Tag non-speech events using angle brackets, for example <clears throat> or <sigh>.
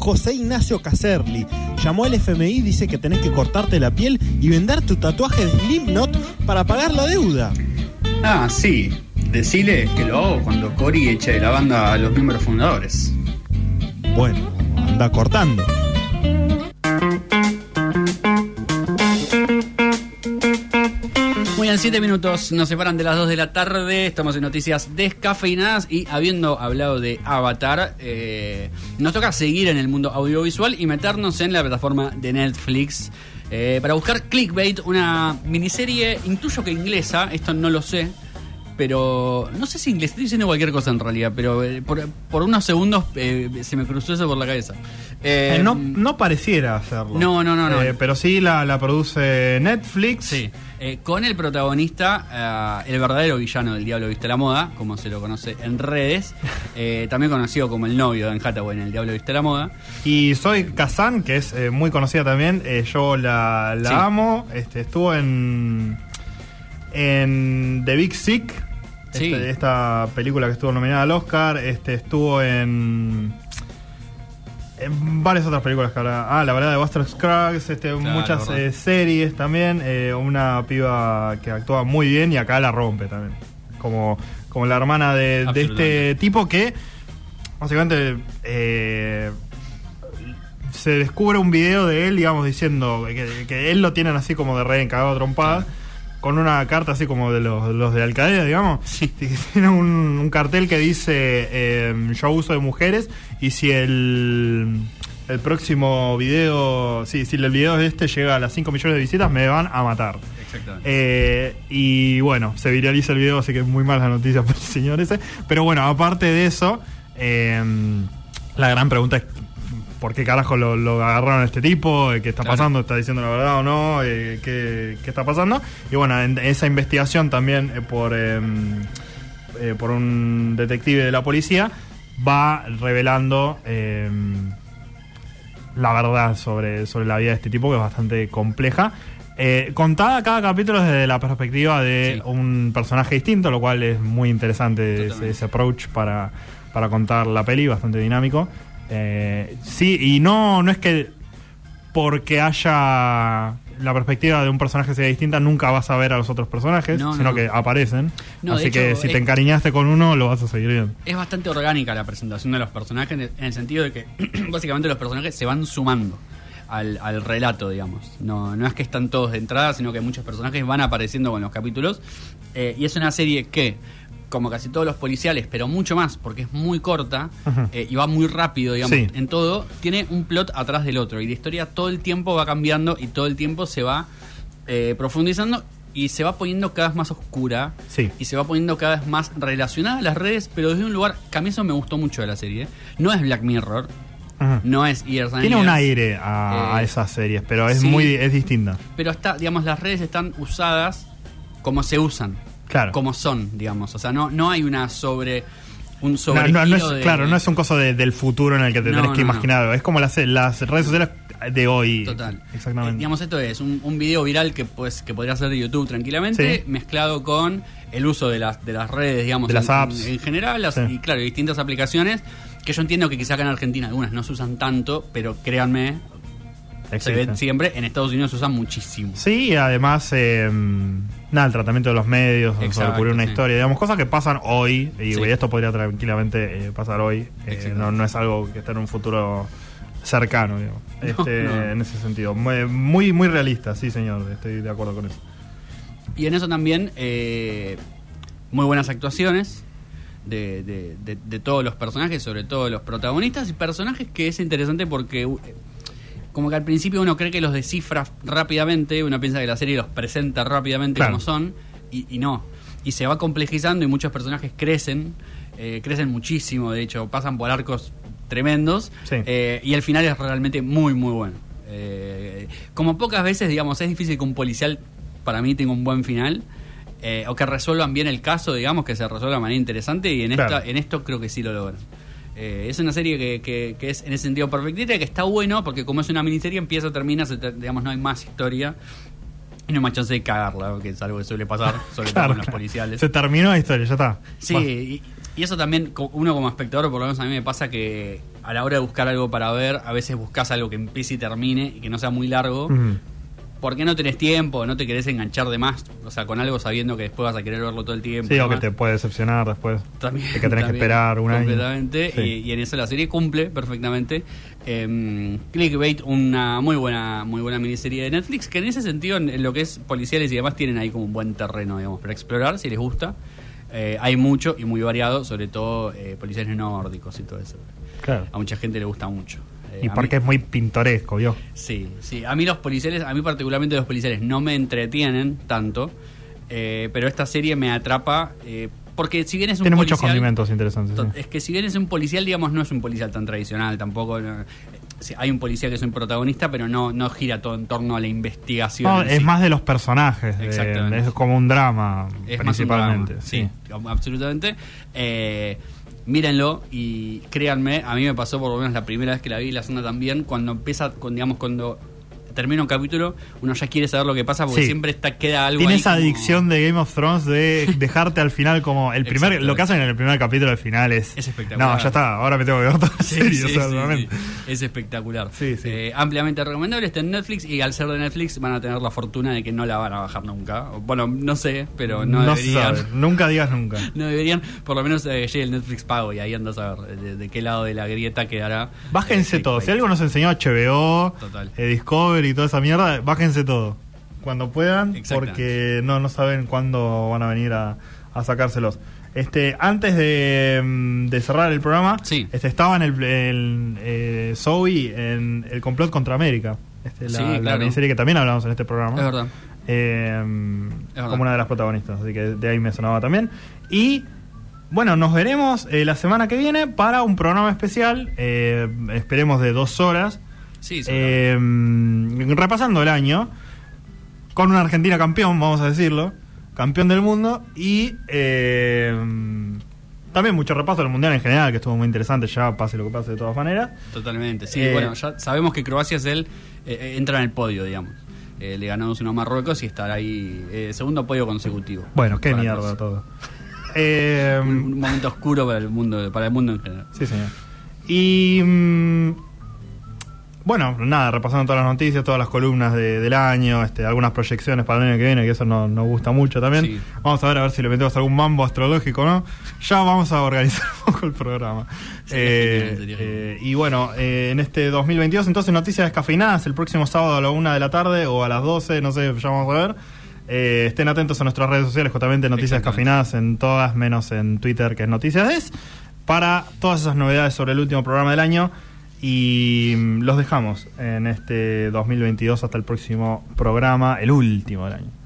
José Ignacio Caserli. Llamó al FMI y dice que tenés que cortarte la piel y vender tu tatuaje de Slipknot para pagar la deuda. Ah, sí. Decile que lo hago cuando Cory eche de la banda a los miembros fundadores. Bueno, anda cortando. Bien, siete minutos nos separan de las 2 de la tarde. Estamos en noticias descafeinadas y habiendo hablado de Avatar, eh, nos toca seguir en el mundo audiovisual y meternos en la plataforma de Netflix eh, para buscar Clickbait, una miniserie, intuyo que inglesa, esto no lo sé pero no sé si inglés, estoy diciendo cualquier cosa en realidad, pero eh, por, por, unos segundos eh, se me cruzó eso por la cabeza. Eh, no, no pareciera hacerlo. No, no, no. no. pero sí la, la, produce Netflix. Sí. con el protagonista, el verdadero villano del Diablo Viste la Moda, como se lo conoce en redes, <laughs> también conocido como el novio de Hathaway en El Diablo Viste la Moda. Y soy Kazan, que es muy conocida también, yo la, la amo, este, estuvo en, en The Big Sick, este, esta película que estuvo nominada al Oscar, este, estuvo en, en varias otras películas que habrá. Ah, la verdad de Buster Scruggs, este, muchas eh, series también. Eh, una piba que actúa muy bien y acá la rompe también. Como, como la hermana de, este tipo que básicamente eh, se descubre un video de él, digamos, diciendo que, él lo tienen así como de rey cagado trompada con una carta así como de los, los de Alcadea, digamos. Sí. <laughs> Tiene un, cartel que dice eh, yo uso de mujeres y si el, el próximo video, sí, si el video de este llega a las 5 millones de visitas me van a matar. Exactamente. Eh, y bueno, se viraliza el video, así que es muy mala noticia <laughs> para el señor ese. Pero bueno, aparte de eso, eh, la gran pregunta es por qué carajo lo, agarraron a este tipo, eh, qué está pasando, está diciendo la verdad o no, eh, qué, está pasando. Y bueno, en esa investigación también eh, por, em, por un detective de la policía va revelando em, la verdad sobre, sobre la vida de este tipo, que es bastante compleja. contada cada capítulo desde la perspectiva de un personaje distinto, lo cual es muy interesante ese, approach para, para contar la peli, bastante dinámico. Eh, sí, y no, no es que porque haya la perspectiva de un personaje sea distinta, nunca vas a ver a los otros personajes, sino que aparecen. Así que si te encariñaste con uno, lo vas a seguir viendo. Es bastante orgánica la presentación de los personajes, en el sentido de que <clears throat> básicamente los personajes se van sumando. Al, relato, digamos. No, no es que están todos de entrada, sino que muchos personajes van apareciendo con los capítulos. Eh, y es una serie que como casi todos los policiales, pero mucho más, porque es muy corta eh, y va muy rápido, digamos, en todo, tiene un plot atrás del otro. Y la historia todo el tiempo va cambiando y todo el tiempo se va eh, profundizando y se va poniendo cada vez más oscura y se va poniendo cada vez más relacionada a las redes, pero desde un lugar que a mí eso me gustó mucho de la serie. No es Black Mirror, no es Years Tiene un aire a, eh, esas series, pero es muy es distinta. Pero está, digamos, las redes están usadas como se usan claro. como son, digamos. O sea, no, no hay una sobre un sobre no, es, claro no es un coso del futuro en el que te tenés que imaginar es como las, las redes sociales de hoy total. exactamente. Eh, digamos esto es un, un, video viral que pues que podría ser de YouTube tranquilamente mezclado con el uso de las de las redes digamos de las apps. en, general y claro distintas aplicaciones que yo entiendo que quizá acá en Argentina algunas no se usan tanto pero créanme se ven siempre. En Estados Unidos se usan muchísimo. Sí, además, eh, nada, el tratamiento de los medios, sobre ocurrir una historia, digamos, cosas que pasan hoy, y esto podría tranquilamente eh, pasar hoy. Eh, no, es algo que esté en un futuro cercano, digamos. Este, En ese sentido. Muy, muy realista, sí, señor, estoy de acuerdo con eso. Y en eso también, muy buenas actuaciones. De, de, de, todos los personajes, sobre todo los protagonistas, y personajes que es interesante porque como que al principio uno cree que los descifra rápidamente, uno piensa que la serie los presenta rápidamente como son, y, no. Y se va complejizando y muchos personajes crecen, eh, crecen muchísimo, de hecho, pasan por arcos tremendos, eh, y el final es realmente muy, muy bueno. Eh, como pocas veces, digamos, es difícil que un policial, para mí, tenga un buen final. o que resuelvan bien el caso, digamos, que se resuelva de manera interesante, y en, esta, en esto creo que sí lo logran. Eh, es una serie que, que, es en ese sentido perfectita, que está bueno porque como es una miniserie empieza, termina, digamos, no hay más historia. Y no hay más chance de cagarla, que es algo que suele pasar, <laughs> sobre todo con los policiales. Se terminó la historia, ya está. Sí, y, y, eso también, uno como espectador, por lo menos a mí me pasa que a la hora de buscar algo para ver, a veces buscas algo que empiece y termine y que no sea muy largo. Porque no tenés tiempo, no te querés enganchar de más, o sea, con algo sabiendo que después vas a querer verlo todo el tiempo. Sí, o que te puede decepcionar después. También. que tenés que esperar un completamente, año. Y, y, en eso la serie cumple perfectamente. Eh, Clickbait, una muy buena, muy buena miniserie de Netflix, que en ese sentido, en, lo que es policiales y demás, tienen ahí como un buen terreno, digamos, para explorar, si les gusta. Eh, hay mucho y muy variado, sobre todo eh, policiales nórdicos y todo eso. Claro. A mucha gente le gusta mucho. Eh, y porque es muy pintoresco, ¿vio? Sí, sí. A mí los policiales, a mí particularmente los policiales no me entretienen tanto, eh, pero esta serie me atrapa eh, porque si bien es un Tiene muchos condimentos interesantes. Es que si bien es un policial, digamos, no es un policial tan tradicional tampoco. hay un policía que es un protagonista, pero no, no gira todo en torno a la investigación. No, es más de los personajes. es como un drama, principalmente. sí, absolutamente. Eh, mírenlo y créanme, a mí me pasó por lo menos la primera vez que la vi, la segunda también, cuando empieza, con, digamos, cuando termina un capítulo, uno ya quiere saber lo que pasa porque siempre está, queda algo. Tiene esa adicción de Game of Thrones de <laughs> dejarte al final como el primer, lo que hacen en el primer capítulo al final es. Es espectacular. No, ya está, ahora me tengo que ver todo Es espectacular. Sí, eh, ampliamente recomendable, está en Netflix y al ser de Netflix van a tener la fortuna de que no la van a bajar nunca. Bueno, no sé, pero no, deberían. Nunca digas nunca. <laughs> no deberían, por lo menos eh, llegue el Netflix pago y ahí andas a ver de, qué lado de la grieta quedará. Bájense eh, todo. Si algo nos enseñó HBO, Total. Discovery y toda esa mierda, bájense todo. Cuando puedan, porque no, no saben cuándo van a venir a, sacárselos. Este, antes de, mm, cerrar el programa, este, estaba en el, el eh, Zoe en El complot contra América. Este, la, miniserie que también hablamos en este programa. Es verdad. Eh, como una de las protagonistas, así que de ahí me sonaba también. Y bueno, nos veremos eh, la semana que viene para un programa especial, esperemos de dos horas, Sí, eh, repasando el año, con una Argentina campeón, vamos a decirlo, campeón del mundo, y eh, también mucho repaso del Mundial en general, que estuvo muy interesante, ya pase lo que pase de todas maneras. Totalmente, sí, eh, bueno, ya sabemos que Croacia es el, entra en el podio, digamos. le ganamos uno a Marruecos y estará ahí, segundo podio consecutivo. Bueno, qué mierda todo. <laughs> un, un, momento oscuro para el mundo, para el mundo en general. Sí, señor. Y mm, bueno, nada, repasando todas las noticias, todas las columnas del año, este, algunas proyecciones para el año que viene, que eso nos, gusta mucho también. Vamos a ver a ver si le metemos algún mambo astrológico, ¿no? Ya vamos a organizar <laughs> un poco el programa. Eh, eh, y bueno, eh, en este 2022, entonces noticias descafeinadas el próximo sábado a la una de la tarde o a las 12, no sé, ya vamos a ver. estén atentos a nuestras redes sociales, justamente Noticias Descafeinadas en todas, menos en Twitter, que es Noticias Es, para todas esas novedades sobre el último programa del año. Y mm, los dejamos en este 2022 hasta el próximo programa, el último del año.